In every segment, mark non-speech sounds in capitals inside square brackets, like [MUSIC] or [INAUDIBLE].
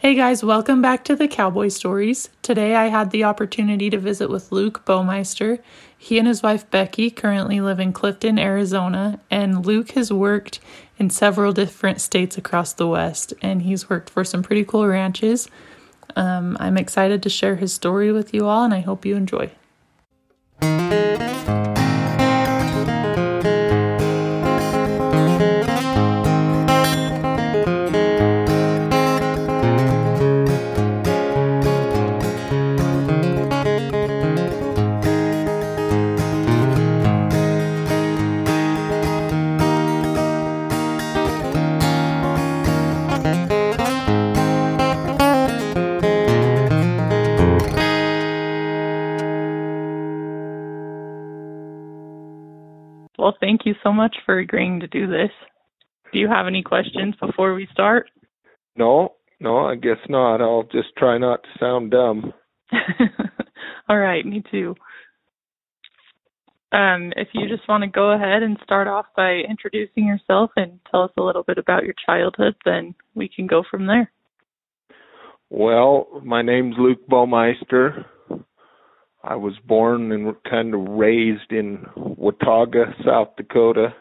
Hey guys, welcome back to the Cowboy Stories. Today I had the opportunity to visit with Luke Baumeister. He and his wife Becky currently live in Clifton, Arizona, and Luke has worked in several different states across the West, and he's worked for some pretty cool ranches. Um, I'm excited to share his story with you all, and I hope you enjoy. Well, thank you so much for agreeing to do this. Do you have any questions before we start? No, no, I guess not. I'll just try not to sound dumb. [LAUGHS] All right, me too. Um, if you just want to go ahead and start off by introducing yourself and tell us a little bit about your childhood, then we can go from there. Well, my name's Luke Baumeister. I was born and kind of raised in Watauga, South Dakota.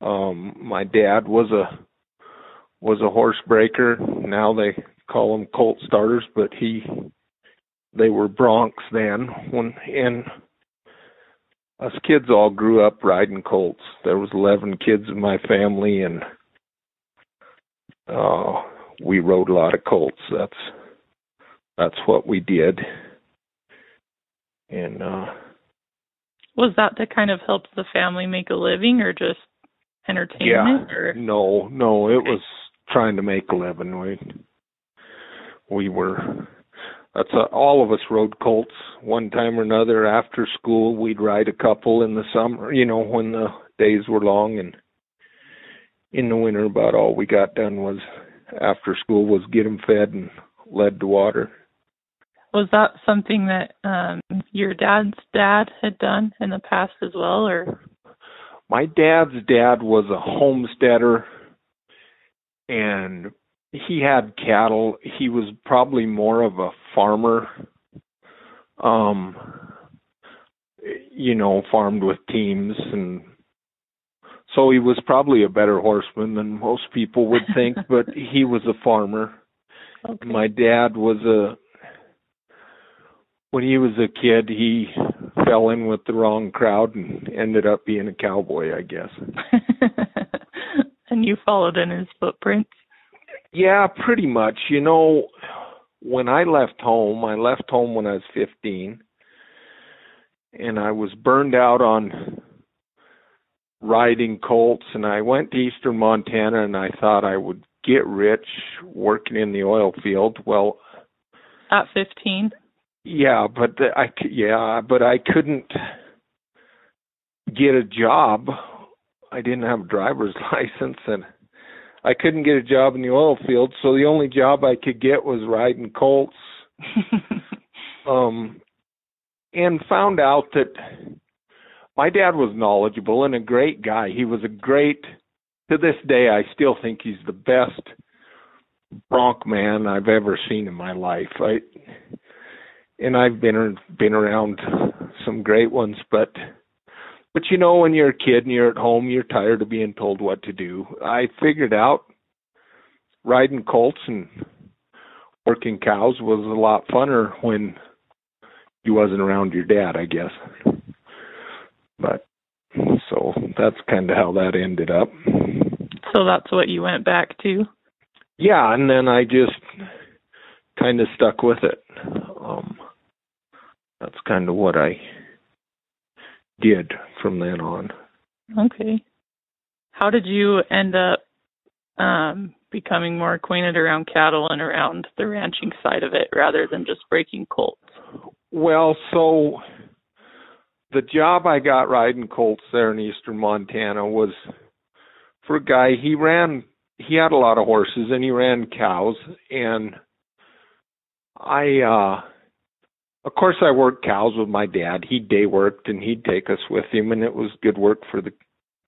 Um, my dad was a was a horse breaker. Now they call them colt starters, but he they were broncs then when and us kids all grew up riding colts. There was 11 kids in my family and uh we rode a lot of colts. That's that's what we did. And uh Was that to kind of help the family make a living or just entertainment? yeah, Or no, no, it was trying to make a living. We we were that's uh all of us rode colts one time or another after school. We'd ride a couple in the summer, you know, when the days were long, and in the winter, about all we got done was after school was get them fed and led to water. Was that something that um your dad's dad had done in the past as well or? My dad's dad was a homesteader and he had cattle. He was probably more of a farmer um you know farmed with teams and so he was probably a better horseman than most people would think [LAUGHS] but he was a farmer. Okay. my dad was a when he was a kid he fell in with the wrong crowd and ended up being a cowboy i guess. [LAUGHS] And you followed in his footprints? Yeah pretty much. You know when i left home i left home when i was 15 and i was burned out on riding colts and i went to eastern montana and i thought i would get rich working in the oil field. Well at 15 Yeah, but I c- yeah, but I couldn't get a job. I didn't have a driver's [LAUGHS] license and I couldn't get a job in the oil field, so the only job I could get was riding colts. [LAUGHS] Um and found out that my dad was knowledgeable and a great guy. He was a great to this day I still think he's the best bronc man I've ever seen in my life. I and I've been been around some great ones, but but you know when you're a kid and you're at home, you're tired of being told what to do. I figured out riding colts and working cows was a lot funner when you wasn't around your dad, I guess. But so that's kind of how that ended up. so that's what you went back to Yeah, and then I just kind of stuck with it. Um that's kind of what I did from then on. okay how did you end up um becoming more acquainted around cattle and around the ranching side of it rather than just breaking colts? Well, so the job I got riding colts there in eastern Montana was for a guy he ran he had a lot of horses and he ran cows and I uh of course I worked cows with my dad. He day worked and he'd take us with him and it was good work for the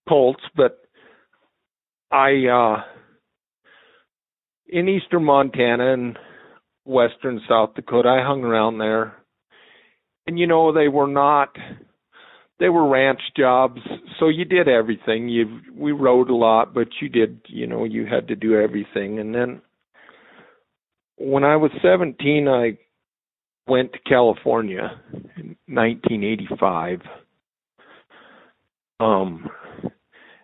colts, but I uh in eastern Montana and western South Dakota, I hung around there. And you know, they were not they were ranch jobs, so you did everything. You we rode a lot, but you did, you know, you had to do everything. And then when I was 17, I went to California in 1985. Um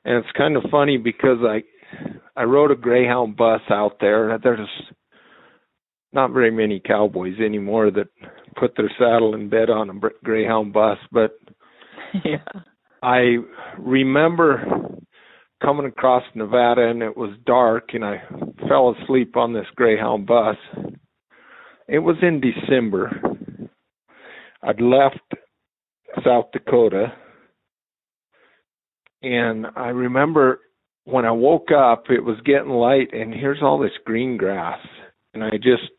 and it's kind of funny because I I rode a Greyhound bus out there. There's not very many cowboys anymore that put their saddle and bed on a Greyhound bus, but [LAUGHS] yeah. I remember coming across Nevada and it was dark and I fell asleep on this Greyhound bus. It was in December. I'd left South Dakota and I remember when I woke up it was getting light and here's all this green grass and I just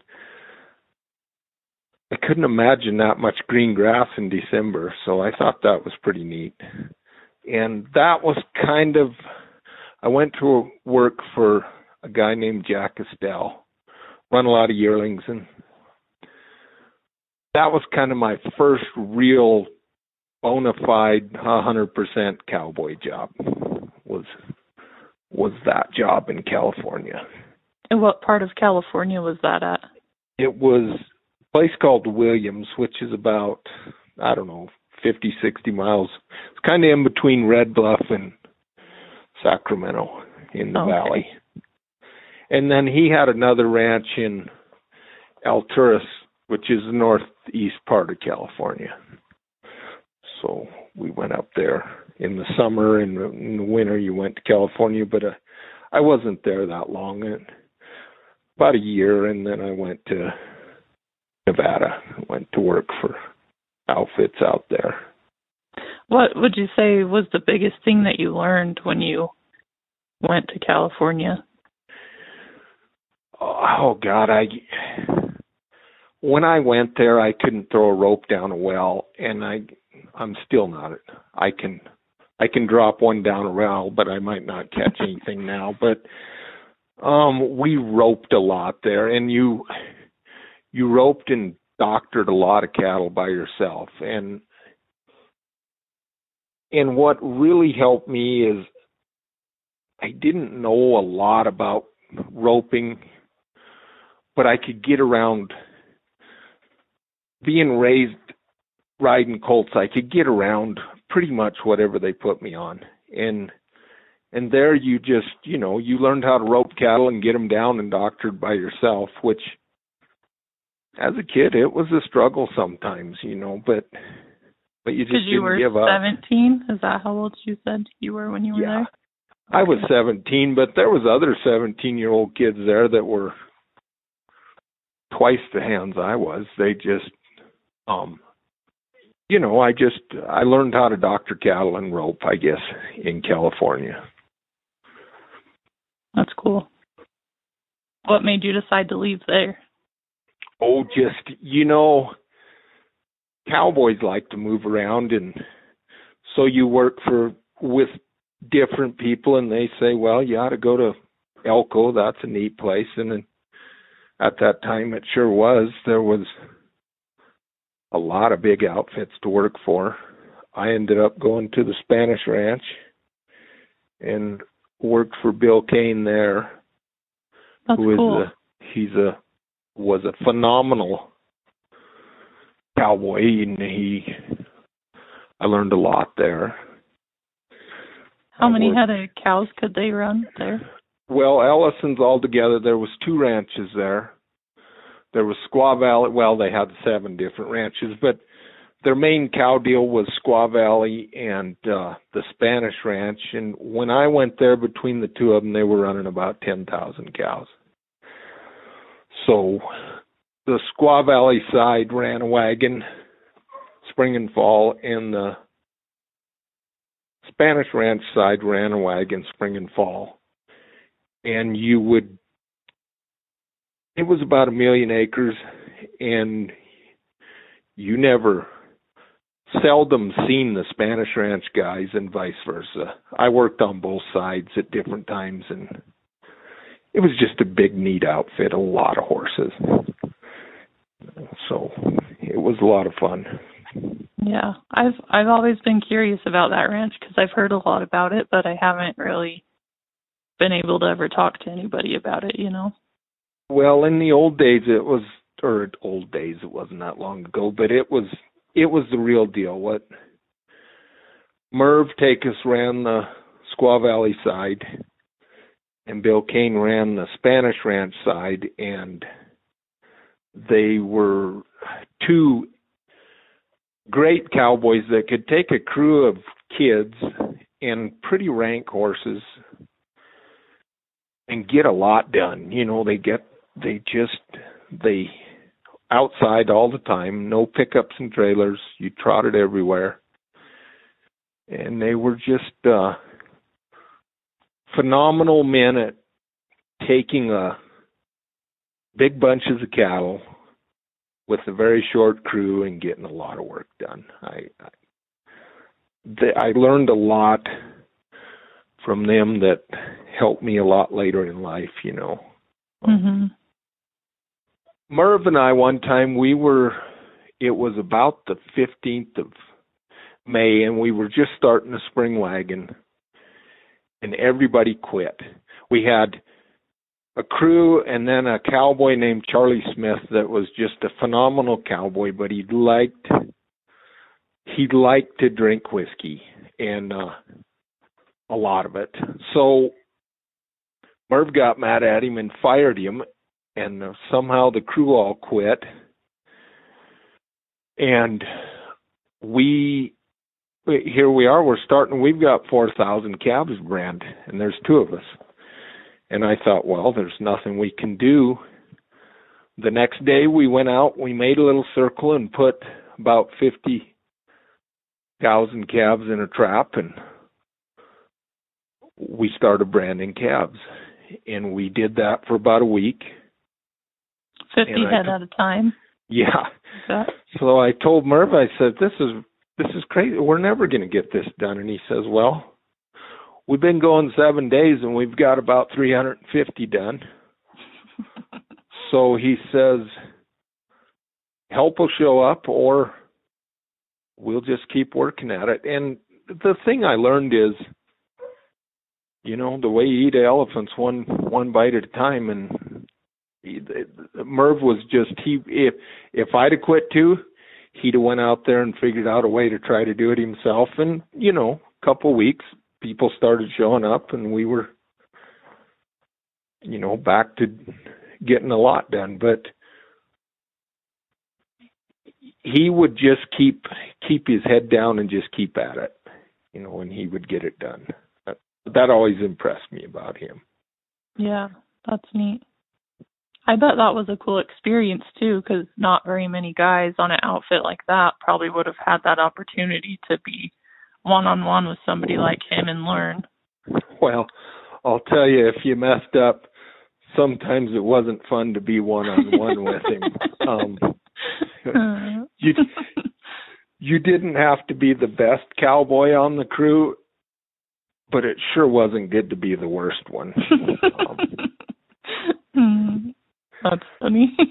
I couldn't imagine that much green grass in December, so I thought that was pretty neat. And that was kind of I went to work for a guy named Jack Estelle, run a lot of yearlings and that was kind of my first real bona fide 100% cowboy job was was that job in California. And what part of California was that at? It was a place called Williams, which is about I don't know fifty sixty miles. It's kind of in between Red Bluff and Sacramento in the okay. valley. And then he had another ranch in Alturas, which is the northeast part of California. So we went up there in the summer and in the winter you went to California, but uh, I wasn't there that long. and About a year, and then I went to Nevada. Went to work for outfits out there. What would you say was the biggest thing that you learned when you went to California? Oh God, I when I went there, I couldn't throw a rope down a well, and I I'm still not. I can I can drop one down a well, but I might not catch [LAUGHS] anything now. But um we roped a lot there, and you you roped and doctored a lot of cattle by yourself and and what really helped me is I didn't know a lot about roping but I could get around being raised riding colts I could get around pretty much whatever they put me on and and there you just you know you learned how to rope cattle and get them down and doctored by yourself which as a kid, it was a struggle sometimes, you know, but but you just you didn't were give up. 17? Is that how old you said you were when you were yeah. there? I was 17, but there was other 17-year-old kids there that were twice the hands I was. They just um you know, I just I learned how to doctor cattle and rope, I guess, in California. That's cool. What made you decide to leave there? oh, just you know, cowboys like to move around, and so you work for with different people, and they say, well, you ought to go to Elko. That's a neat place, and then at that time, it sure was. There was a lot of big outfits to work for. I ended up going to the Spanish Ranch and worked for Bill Kane there. That's who is cool. a he's a was a phenomenal cowboy and he I learned a lot there. How many worked- head of cows could they run there? Well, Ellison's altogether there was two ranches there. There was Squaw Valley well, they had seven different ranches, but their main cow deal was Squaw Valley and uh the Spanish Ranch and when I went there between the two of them they were running about 10,000 cows. So the Squaw Valley side ran a wagon spring and fall and the Spanish Ranch side ran a wagon spring and fall. And you would it was about a million acres and you never seldom seen the Spanish ranch guys and vice versa. I worked on both sides at different times and it was just a big neat outfit, a lot of horses. So it was a lot of fun. Yeah, I've I've always been curious about that ranch because I've heard a lot about it, but I haven't really been able to ever talk to anybody about it. You know. Well, in the old days, it was or old days. It wasn't that long ago, but it was it was the real deal. What Merv Takis ran the Squaw Valley side, and Bill Kane ran the Spanish Ranch side, and they were two great cowboys that could take a crew of kids and pretty rank horses and get a lot done. You know, they get they just they outside all the time, no pickups and trailers. You trotted everywhere. And they were just uh phenomenal men at taking a big bunches of cattle with a very short crew and getting a lot of work done. I I, I learned a lot from them that helped me a lot later in life, you know. Mm hmm Merv and I one time we were it was about the 15th of May and we were just starting the spring wagon and everybody quit. We had a crew and then a cowboy named Charlie Smith that was just a phenomenal cowboy but he liked he liked to drink whiskey and uh a lot of it. So Merv got mad at him and fired him and somehow the crew all quit. And we here we are we're starting we've got 4000 calves brand and there's two of us. And I thought well there's nothing we can do. The next day we went out we made a little circle and put about 50,000 calves in a trap and we started branding calves and we did that for about a week 50 And I head at a time. yeah Yeah. So I told Merv, I said, "This is this is crazy. We're never going to get this done." And he says, "Well, we've been going seven days and we've got about 350 done." [LAUGHS] so he says, "Help will show up, or we'll just keep working at it." And the thing I learned is, you know, the way you eat elephants, one one bite at a time, and Merv was just he if if I'd have quit too, he'd have went out there and figured out a way to try to do it himself. And you know, a couple weeks, people started showing up, and we were, you know, back to getting a lot done. But he would just keep keep his head down and just keep at it, you know, and he would get it done. That, that always impressed me about him. Yeah, that's neat. I bet that was a cool experience too, because not very many guys on an outfit like that probably would have had that opportunity to be one on one with somebody like him and learn. Well, I'll tell you, if you messed up, sometimes it wasn't fun to be one on one with him. Um, [LAUGHS] you you didn't have to be the best cowboy on the crew, but it sure wasn't good to be the worst one. [LAUGHS] Um, That's funny. [LAUGHS]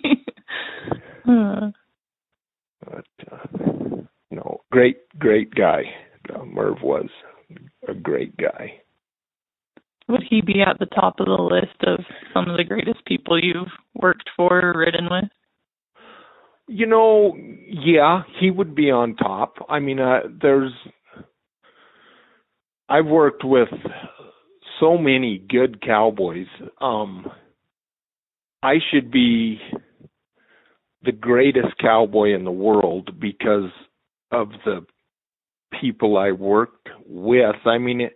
Uh, but uh, no, great, great guy. Uh, Merv was a great guy. Would he be at the top of the list of some of the greatest people you've worked for or ridden with? You know, yeah, he would be on top. I mean, uh, there's I've worked with so many good cowboys. Um I should be the greatest cowboy in the world because of the people I worked with. I mean, it,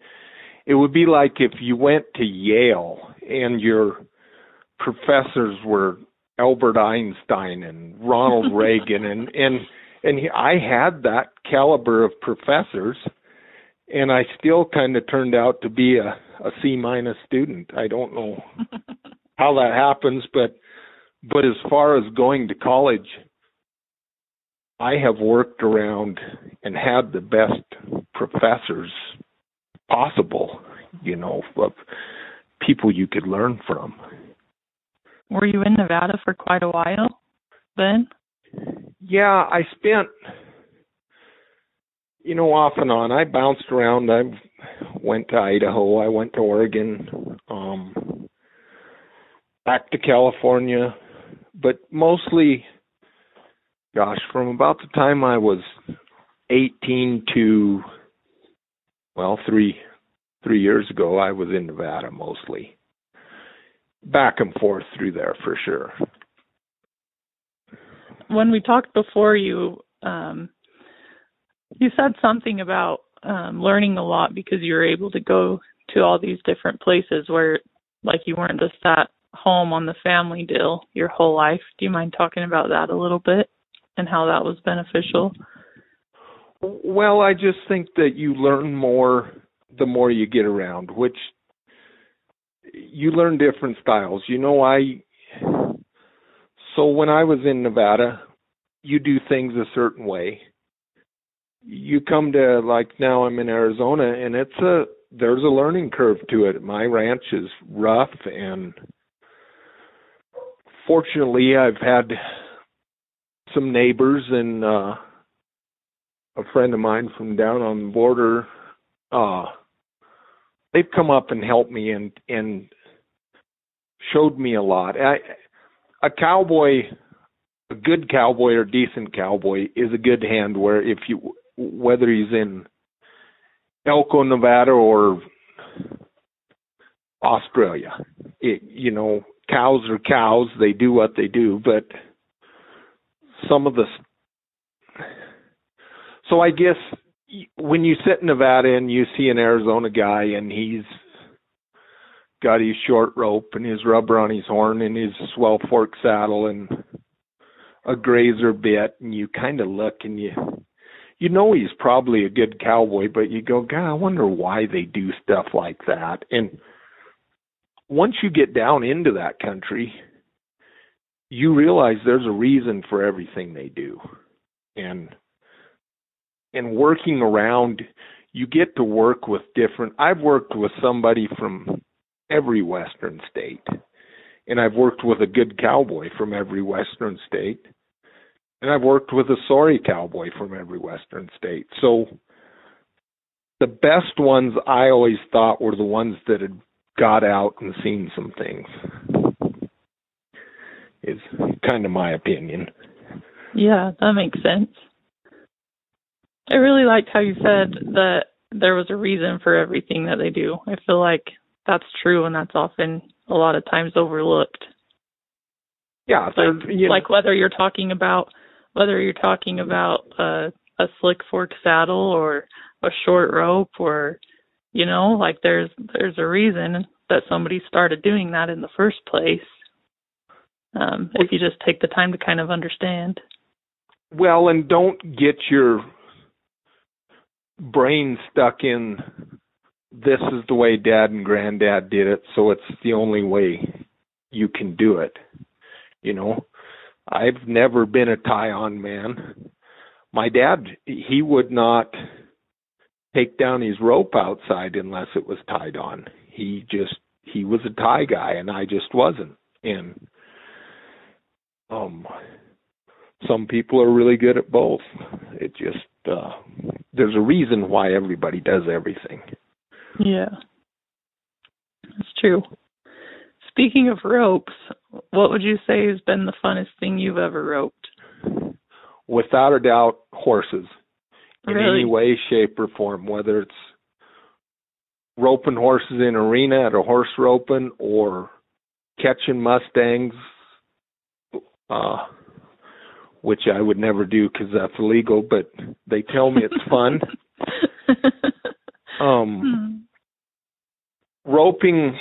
it would be like if you went to Yale and your professors were Albert Einstein and Ronald [LAUGHS] Reagan and and and he, I had that caliber of professors and I still kind of turned out to be a a C minus student. I don't know [LAUGHS] how that happens, but but as far as going to college, I have worked around and had the best professors possible, you know, of people you could learn from. Were you in Nevada for quite a while then? Yeah, I spent you know off and on. I bounced around. I went to Idaho, I went to Oregon, um back to California, but mostly gosh, from about the time I was 18 to well, 3 3 years ago I was in Nevada mostly back and forth through there for sure. When we talked before, you um, you said something about um, learning a lot because you were able to go to all these different places where, like, you weren't just at home on the family deal your whole life. Do you mind talking about that a little bit and how that was beneficial? Well, I just think that you learn more the more you get around, which you learn different styles. You know, I so when I was in Nevada, you do things a certain way. You come to like now I'm in Arizona and it's a there's a learning curve to it. My ranch is rough and fortunately I've had some neighbors and uh a friend of mine from down on the border uh they've come up and helped me and and showed me a lot. I, a cowboy, a good cowboy or decent cowboy is a good hand. Where if you whether he's in Elko, Nevada, or Australia, it, you know, cows are cows. They do what they do, but some of the so I guess when you sit in Nevada and you see an Arizona guy and he's got his short rope and his rubber on his horn and his swell fork saddle and a grazer bit and you kind of look and you you know he's probably a good cowboy but you go god i wonder why they do stuff like that and once you get down into that country you realize there's a reason for everything they do and and working around you get to work with different I've worked with somebody from every western state and I've worked with a good cowboy from every western state and I've worked with a sorry cowboy from every western state. So the best ones I always thought were the ones that had got out and seen some things. Is kind of my opinion. Yeah, that makes sense. I really liked how you said that there was a reason for everything that they do. I feel like that's true and that's often a lot of times overlooked. Yeah, like, you know, like whether you're talking about whether you're talking about a a slick fork saddle or a short rope or you know, like there's there's a reason that somebody started doing that in the first place. Um, if you just take the time to kind of understand. Well, and don't get your brain stuck in this is the way dad and granddad did it, so it's the only way you can do it. You know, I've never been a tie on man. My dad, he would not take down his rope outside unless it was tied on. He just he was a tie guy and I just wasn't. And um some people are really good at both. It just uh there's a reason why everybody does everything. Yeah. That's true. Speaking of ropes, what would you say has been the funnest thing you've ever roped? Without a doubt, horses. In really? any way, shape, or form, whether it's roping horses in arena at a horse roping or catching mustangs uh which I would never do because that's illegal. But they tell me it's fun. [LAUGHS] um, hmm. roping,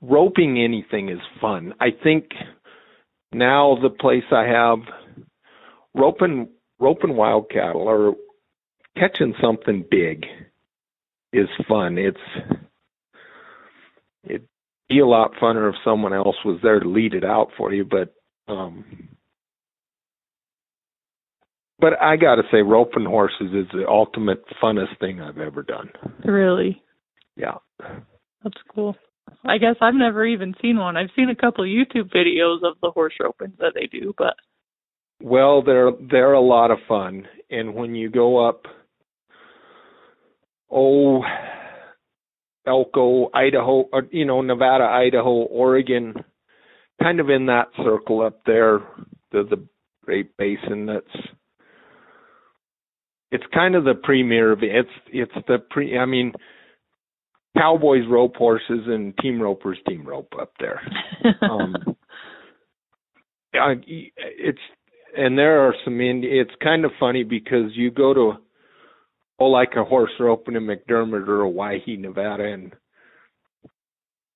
roping anything is fun. I think now the place I have roping roping wild cattle or catching something big is fun. It's it'd be a lot funner if someone else was there to lead it out for you, but um but I got to say roping horses is the ultimate funnest thing I've ever done. Really? Yeah. That's cool. I guess I've never even seen one. I've seen a couple YouTube videos of the horse roping that they do, but well, they're they're a lot of fun, and when you go up, oh, Elko, Idaho, or, you know, Nevada, Idaho, Oregon, kind of in that circle up there, the the Great Basin. That's it's kind of the premier of it. It's it's the pre. I mean, cowboys rope horses and team ropers team rope up there. [LAUGHS] um, I, it's and there are some Indi- it's kind of funny because you go to oh like a horse roping in McDermitt or Owyhee, Nevada and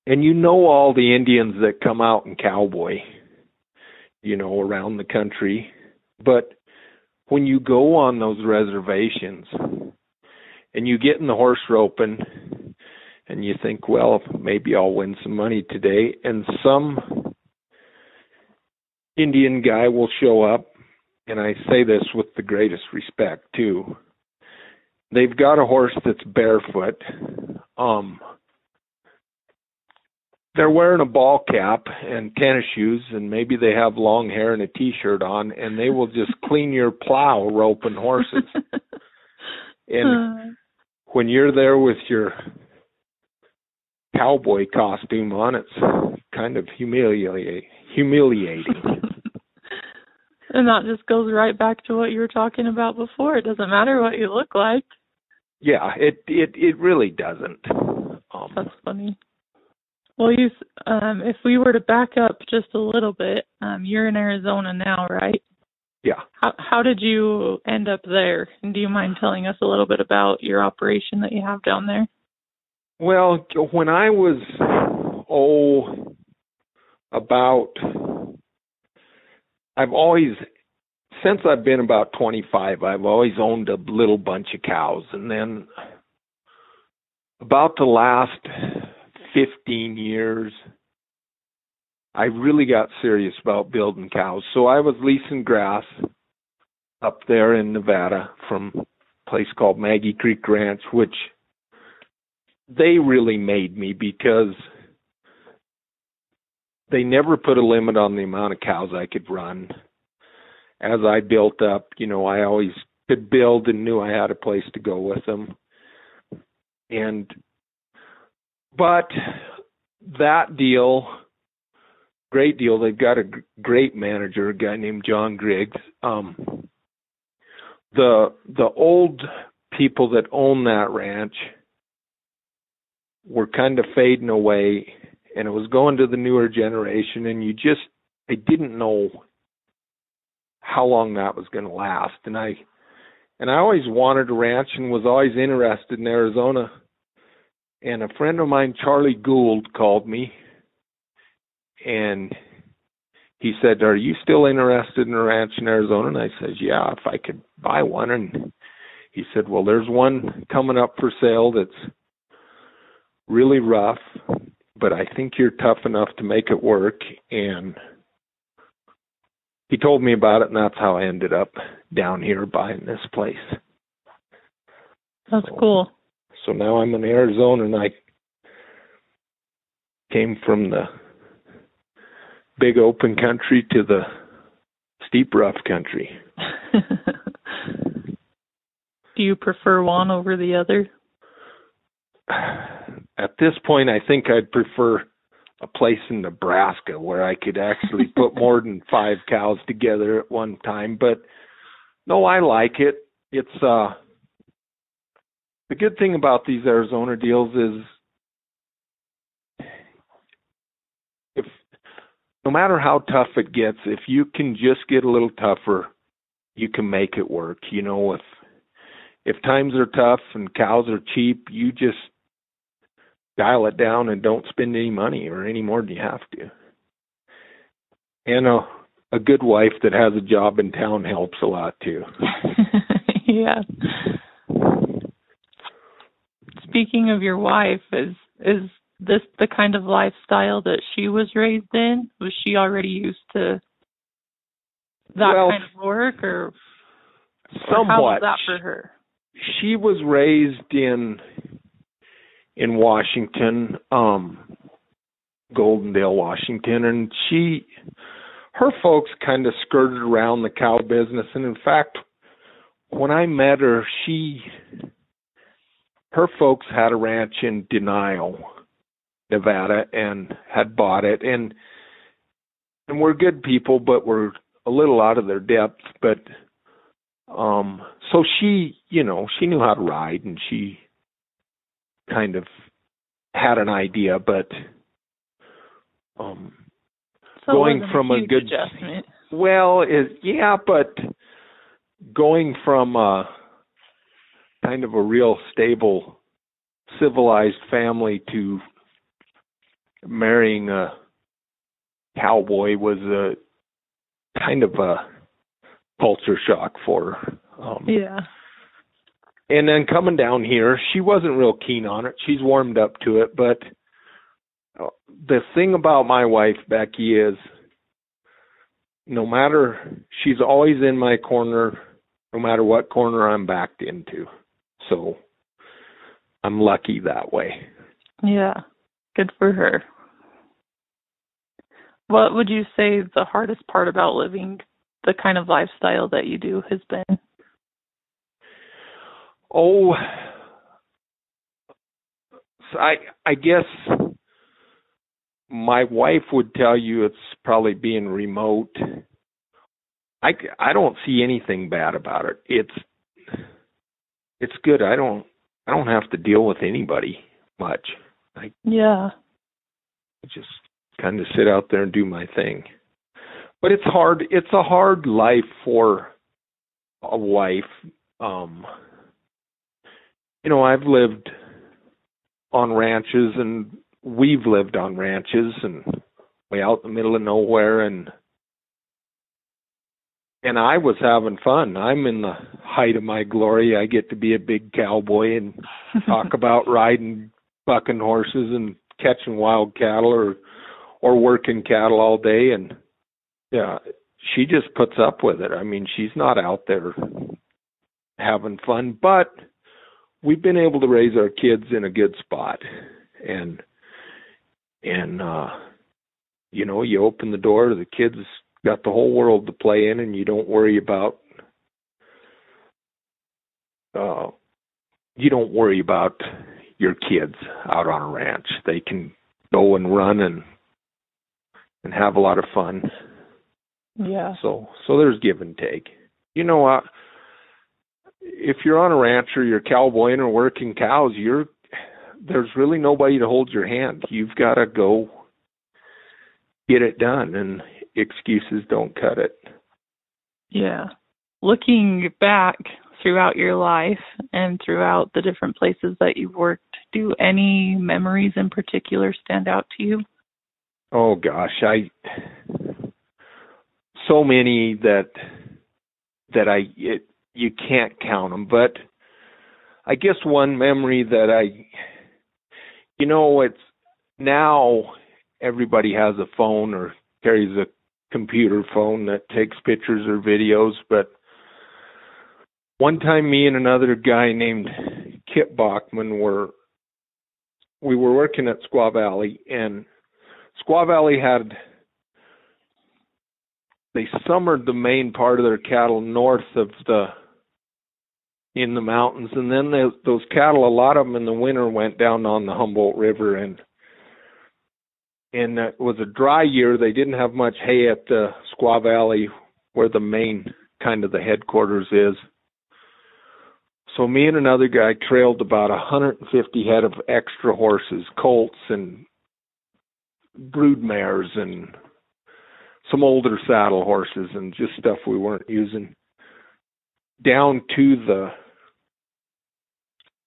and you know all the Indians that come out and cowboy, you know, around the country. But when you go on those reservations and you get in the horse roping and you think, well, maybe I'll win some money today and some Indian guy will show up, and I say this with the greatest respect too. They've got a horse that's barefoot. Um, they're wearing a ball cap and tennis shoes, and maybe they have long hair and a t-shirt on, and they will just [LAUGHS] clean your plow rope and horses. [LAUGHS] and when you're there with your cowboy costume on, it's kind of humiliating. Humiliating. And that just goes right back to what you were talking about before. It doesn't matter what you look like. Yeah, it it it really doesn't. Um, That's funny. Well, you um if we were to back up just a little bit, um you're in Arizona now, right? Yeah. How how did you end up there? And do you mind telling us a little bit about your operation that you have down there? Well, when I was oh about I've always since I've been about 25, I've always owned a little bunch of cows and then about the last 15 years I really got serious about building cows. So I was leasing grass up there in Nevada from a place called Maggie Creek Ranch, which they really made me because they never put a limit on the amount of cows I could run. As I built up, you know, I always could build and knew I had a place to go with them. And but that deal, great deal. They've got a great manager, a guy named John Griggs. Um, the the old people that own that ranch were kind of fading away and it was going to the newer generation and you just I didn't know how long that was going to last and I and I always wanted a ranch and was always interested in Arizona and a friend of mine Charlie Gould called me and he said, "Are you still interested in a ranch in Arizona?" And I said, "Yeah, if I could buy one." And he said, "Well, there's one coming up for sale that's really rough but I think you're tough enough to make it work. And he told me about it, and that's how I ended up down here buying this place. That's so, cool. So now I'm in Arizona, and I came from the big open country to the steep rough country. [LAUGHS] Do you prefer one over the other? [SIGHS] at this point, I think I'd prefer a place in Nebraska where I could actually put [LAUGHS] more than five cows together at one time. But no, I like it. It's uh the good thing about these Arizona deals is if no matter how tough it gets, if you can just get a little tougher, you can make it work. You know, if if times are tough and cows are cheap, you just dial it down and don't spend any money or any more than you have to. And a a good wife that has a job in town helps a lot too. [LAUGHS] yeah. Speaking of your wife, is is this the kind of lifestyle that she was raised in? Was she already used to that well, kind of work or, somewhat. or how was that for her? She was raised in in Washington, um Goldendale, Washington, and she her folks kind of skirted around the cow business and in fact when I met her she her folks had a ranch in Denio, Nevada and had bought it and and we're good people but we're a little out of their depth but um so she you know she knew how to ride and she kind of had an idea but um so going it from a, a good adjustment. well is yeah but going from a kind of a real stable civilized family to marrying a cowboy was a kind of a culture shock for her. Um, yeah. And then coming down here, she wasn't real keen on it. She's warmed up to it, but uh, the thing about my wife Becky is no matter she's always in my corner no matter what corner I'm backed into. So I'm lucky that way. Yeah. Good for her. What would you say the hardest part about living the kind of lifestyle that you do has been? Oh, so I I guess my wife would tell you it's probably being remote. I I don't see anything bad about it. It's it's good. I don't I don't have to deal with anybody much. I yeah. just kind of sit out there and do my thing. But it's hard. It's a hard life for a wife. Um you know, I've lived on ranches and we've lived on ranches and way out in the middle of nowhere and and I was having fun. I'm in the height of my glory. I get to be a big cowboy and [LAUGHS] talk about riding bucking horses and catching wild cattle or or working cattle all day and yeah, she just puts up with it. I mean, she's not out there having fun, but we've been able to raise our kids in a good spot. And and uh you know, you open the door, the kids got the whole world to play in and you don't worry about uh you don't worry about your kids out on a ranch. They can go and run and and have a lot of fun. Yeah. So so there's give and take. You know, uh, if you're on a ranch or you're cowboying or working cows, you're there's really nobody to hold your hand. You've got to go get it done, and excuses don't cut it. Yeah. Looking back throughout your life and throughout the different places that you've worked, do any memories in particular stand out to you? Oh gosh, I so many that that I it, you can't count them, but I guess one memory that I you know it's now everybody has a phone or carries a computer phone that takes pictures or videos, but one time me and another guy named Kip Bachman were we were working at Squaw Valley and Squaw Valley had they summered the main part of their cattle north of the in the mountains. And then they, those cattle a lot of them in the winter went down on the Humboldt River. And and it was a dry year. They didn't have much hay at the Squaw Valley where the main kind of the headquarters is. So me and another guy trailed about a 150 head of extra horses colts and brood mares and some older saddle horses and just stuff we weren't using. Down to the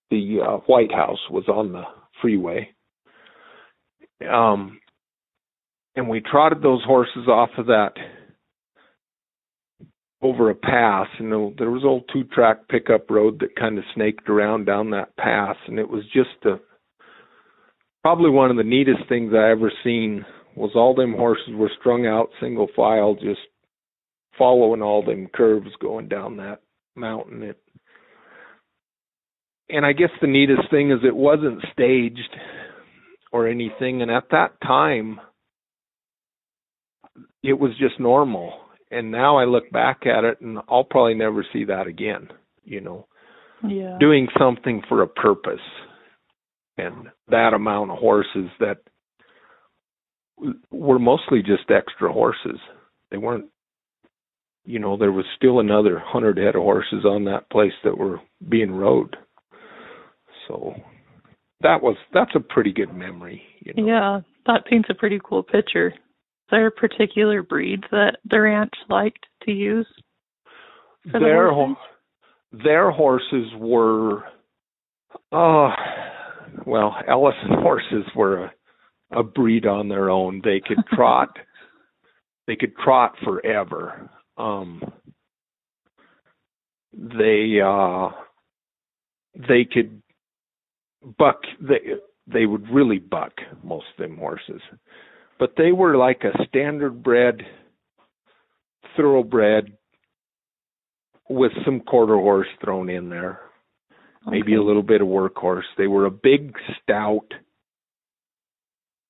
the uh, White House was on the freeway. Um, and we trotted those horses off of that over a pass, and there was old two track pickup road that kind of snaked around down that pass, and it was just a probably one of the neatest things I ever seen. Was all them horses were strung out single file, just following all them curves going down that mountain. It and I guess the neatest thing is it wasn't staged or anything, and at that time it was just normal and now I look back at it and I'll probably never see that again, you know. Yeah. Doing something for a purpose and that amount of horses that were mostly just extra horses. They weren't you know, there was still another hundred head of horses on that place that were being rode. So that was that's a pretty good memory, you know. Yeah, that paints a pretty cool picture there particular breeds that the ranch liked to use? their the their horses were uh well, Ellison [LAUGHS] horses were a, a breed on their own. They could [LAUGHS] trot they could trot forever. Um they uh they could buck they they would really buck most of them horses. But they were like a standard bred thoroughbred with some quarter horse thrown in there. Okay. maybe a little bit of workhorse. They were a big stout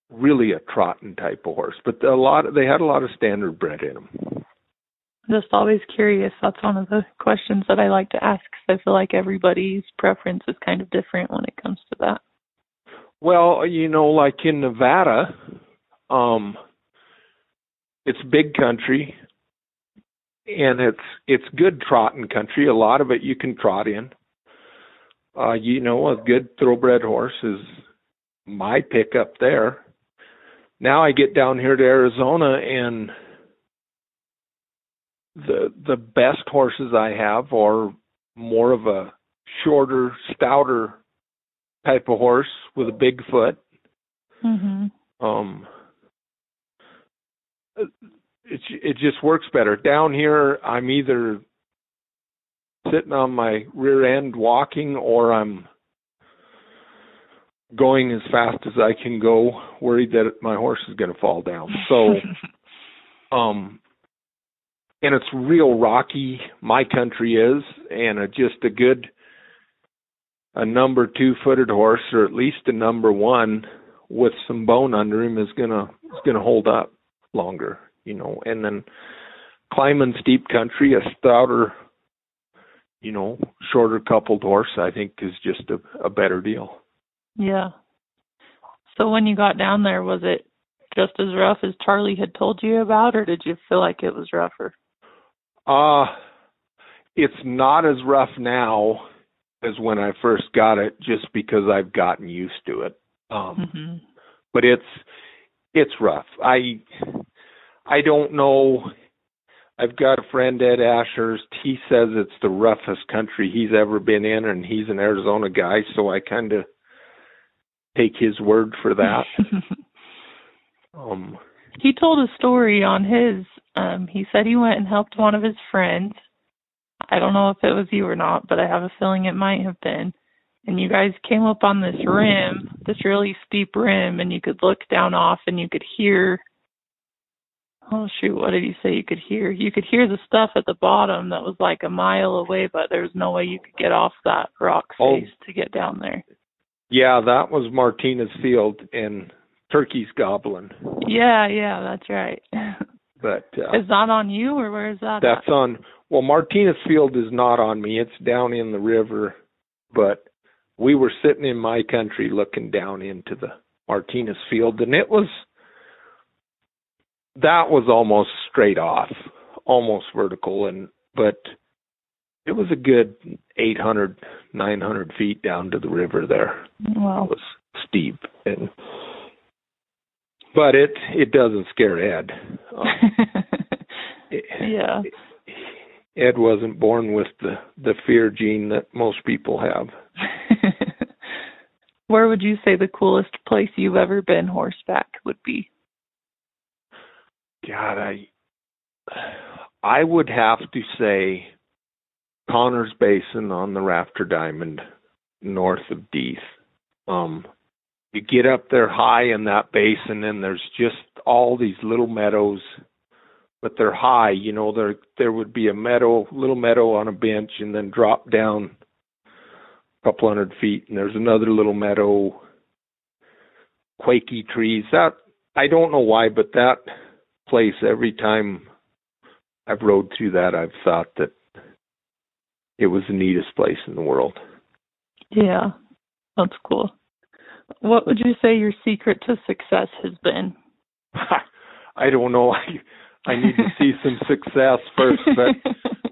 really a trotting type of horse. But a lot of, they had a lot of standard bred in them just always curious that's one of the questions that i like to ask because i feel like everybody's preference is kind of different when it comes to that well you know like in nevada um, it's big country, and it's it's good trotting country. A lot of it you can trot in. Uh, you know, a good thoroughbred horse is my pick up there. Now I get down here to Arizona and the the best horses I have are more of a shorter, stouter type of horse with a big foot. Mm-hmm. Um, it it just works better. Down here, I'm either sitting on my rear end walking, or I'm going as fast as I can go, worried that my horse is going to fall down. So, [LAUGHS] um, and it's real rocky. My country is, and a, just a good a number two footed horse, or at least a number one with some bone under him, is gonna is gonna hold up longer, you know, and then climbing steep country, a stouter, you know, shorter coupled horse, I think is just a, a better deal. Yeah. So when you got down there, was it just as rough as Charlie had told you about, or did you feel like it was rougher? Uh it's not as rough now as when I first got it, just because I've gotten used to it. Um, mm-hmm. But it's it's rough. I I don't know. I've got a friend Ed Ashurst. He says it's the roughest country he's ever been in, and he's an Arizona guy, so I kind of take his word for that. [LAUGHS] um, he told a story on his. Um, he said he went and helped one of his friends. I don't know if it was you or not, but I have a feeling it might have been and you guys came up on this rim, this really steep rim, and you could look down off and you could hear. Oh shoot! What did he say? You could hear. You could hear the stuff at the bottom that was like a mile away, but there was no way you could get off that rock oh. face oh. to get down there. Yeah, that was Martinez Field in Turkey's Goblin. Yeah, yeah, that's right. [LAUGHS] But uh, is that on you or where is that? That's at? on. Well, Martinez Field is not on me. It's down in the river, but we were sitting in my country looking down into the Martinez field and it was that was almost straight off, almost vertical and but it was a good 800 900 feet down to the river there. Wow. It was steep and but it it doesn't scare Ed. Um, [LAUGHS] yeah. Ed wasn't born with the the fear gene that most people have. [LAUGHS] Where would you say the coolest place you've ever been horseback would be? God, I I would have to say Connors Basin on the Rafter Diamond north of Deeth. Um you get up there high in that basin and there's just all these little meadows but they're high, you know, there there would be a meadow, little meadow on a bench and then drop down a couple hundred feet and there's another little meadow quaky trees. That I don't know why, but that place every time I've rode through that I've thought that it was the neatest place in the world. Yeah. That's cool. What would you say your secret to success has been? [LAUGHS] I don't know. [LAUGHS] I I need to see some success first, but [LAUGHS]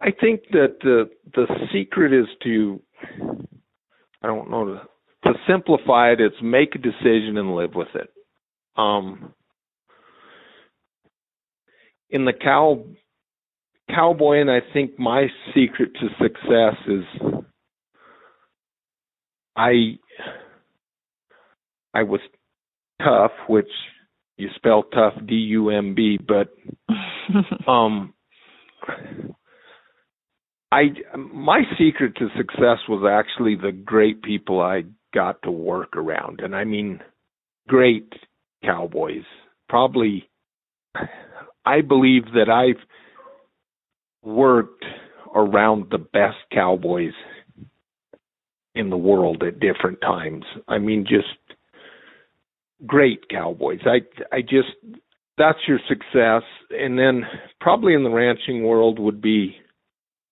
I think that the the secret is to I don't know to, to simplify it. It's make a decision and live with it. Um, in the cow cowboy, and I think my secret to success is I I was tough, which you spell tough D U M B, but [LAUGHS] um I my secret to success was actually the great people I got to work around and I mean great cowboys. Probably I believe that I've worked around the best cowboys in the world at different times. I mean just great cowboys. I I just that's your success and then probably in the ranching world would be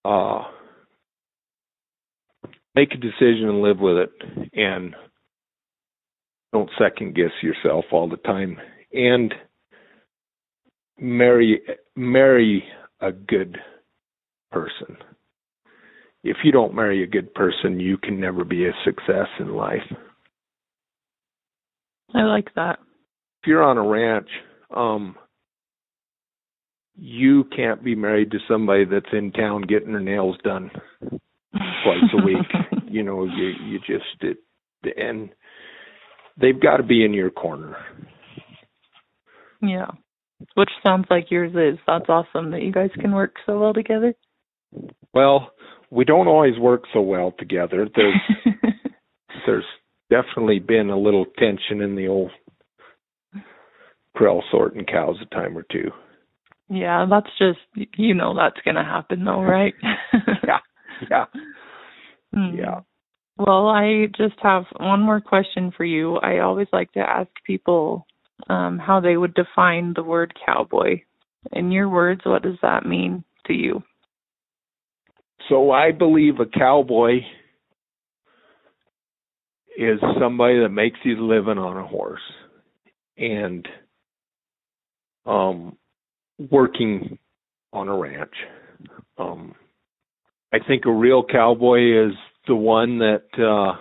uh make a decision and live with it and don't second guess yourself all the time and marry marry a good person if you don't marry a good person you can never be a success in life I like that. if you're on a ranch um you can't be married to somebody that's in town getting her nails done twice a week [LAUGHS] you know you you just it, and they've got to be in your corner Yeah. Which sounds like yours is. That's awesome that you guys can work so well together. well we don't always work so well together there's [LAUGHS] there's definitely been a little tension in the old corral sorting cows a time or two. yeah, that's just you know that's gonna happen though, right? [LAUGHS] Yeah. Yeah. Hmm. Yeah. Well, I just have one more question for you. I always like to ask people um, how they would define the word cowboy. In your words, what does that mean to you? So I believe a cowboy is somebody that makes his living on a horse and um working on a ranch. Um I think a real cowboy is the one that uh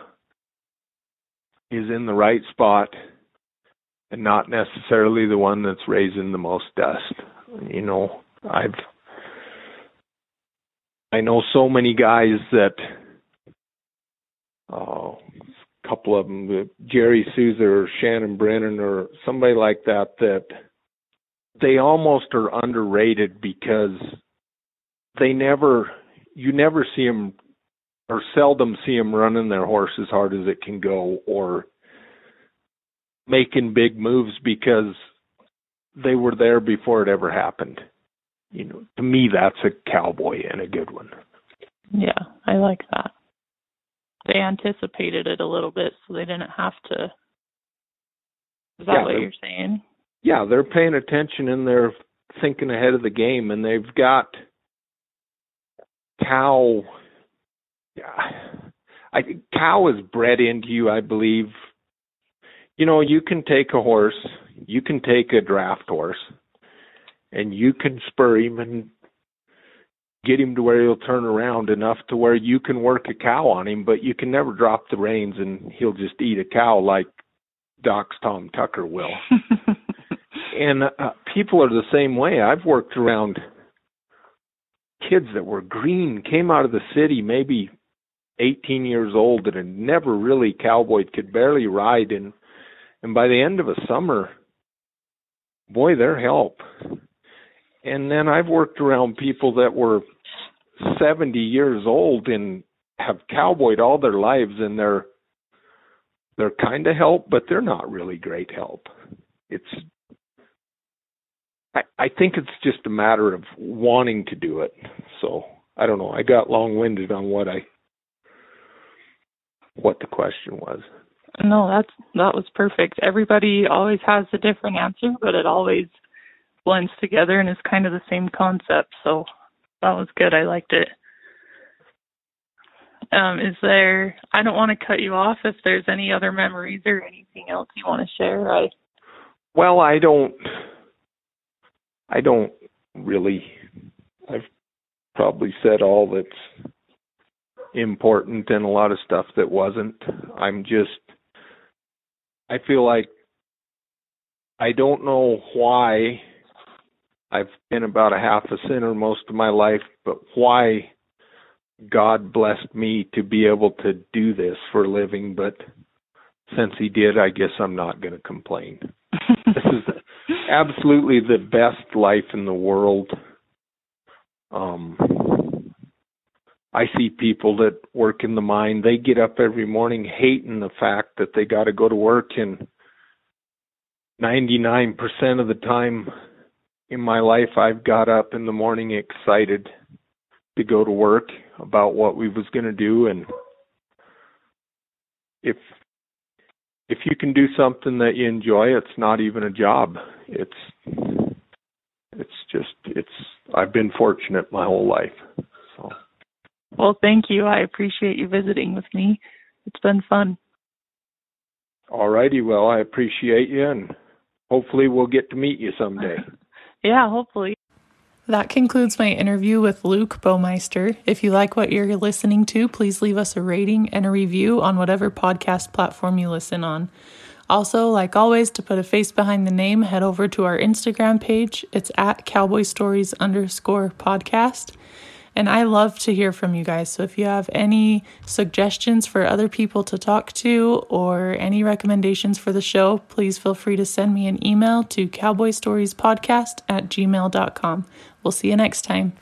is in the right spot and not necessarily the one that's raising the most dust. You know, I've I know so many guys that oh a couple of them uh, Jerry Souza or Shannon Brennan or somebody like that that they almost are underrated because they never you never see them or seldom see them running their horse as hard as it can go or making big moves because they were there before it ever happened. You know, to me that's a cowboy and a good one. Yeah, I like that. They anticipated it a little bit, so they didn't have to. Is that Yeah, what you're saying? yeah, they're paying attention and they're thinking ahead of the game, and they've got cow. Yeah, I think cow is bred into you. I believe. You know, you can take a horse, you can take a draft horse, and you can spur him and get him to where he'll turn around enough to where you can work a cow on him, but you can never drop the reins and he'll just eat a cow like docs Tom Tucker will. [LAUGHS] and uh, people are the same way. I've worked around kids that were green, came out of the city, maybe 18 years old, that had never really cowboyed, could barely ride, and and by the end of a summer, boy, they're help. And then I've worked around people that were 70 years old and have cowboyed all their lives, and they're they're kind of help, but they're not really great help. It's I, I think it's just a matter of wanting to do it. So I don't know. I got long winded on what I what the question was. No, that's that was perfect. Everybody always has a different answer, but it always blends together and is kind of the same concept. So that was good. I liked it. Um, is there? I don't want to cut you off. If there's any other memories or anything else you want to share, I. Well, I don't. I don't really. I've probably said all that's important and a lot of stuff that wasn't. I'm just. I feel like I don't know why I've been about a half a sinner most of my life, but why God blessed me to be able to do this for a living, but since he did, I guess I'm not going to complain. [LAUGHS] this is absolutely the best life in the world. Um I see people that work in the mine, they get up every morning hating the fact that they got to go to work and 99% of the time in my life I've got up in the morning excited to go to work about what we was going to do. And if if you can do something that you enjoy it's not even a job. It's it's just it's I've been fortunate my whole life. So. Well thank you. I appreciate you visiting with me. It's been fun. All righty. Well I appreciate you and hopefully we'll get to meet you someday [LAUGHS] yeah hopefully that concludes my interview with Luke Baumeister. If you like what you're listening to, please leave us a rating and a review on whatever podcast platform you listen on. Also, like always, to put a face behind the name, head over to our Instagram page. It's at Cowboy Stories underscore podcast. And I love to hear from you guys. So if you have any suggestions for other people to talk to or any recommendations for the show, please feel free to send me an email to cowboystoriespodcast at gmail.com. We'll see you next time.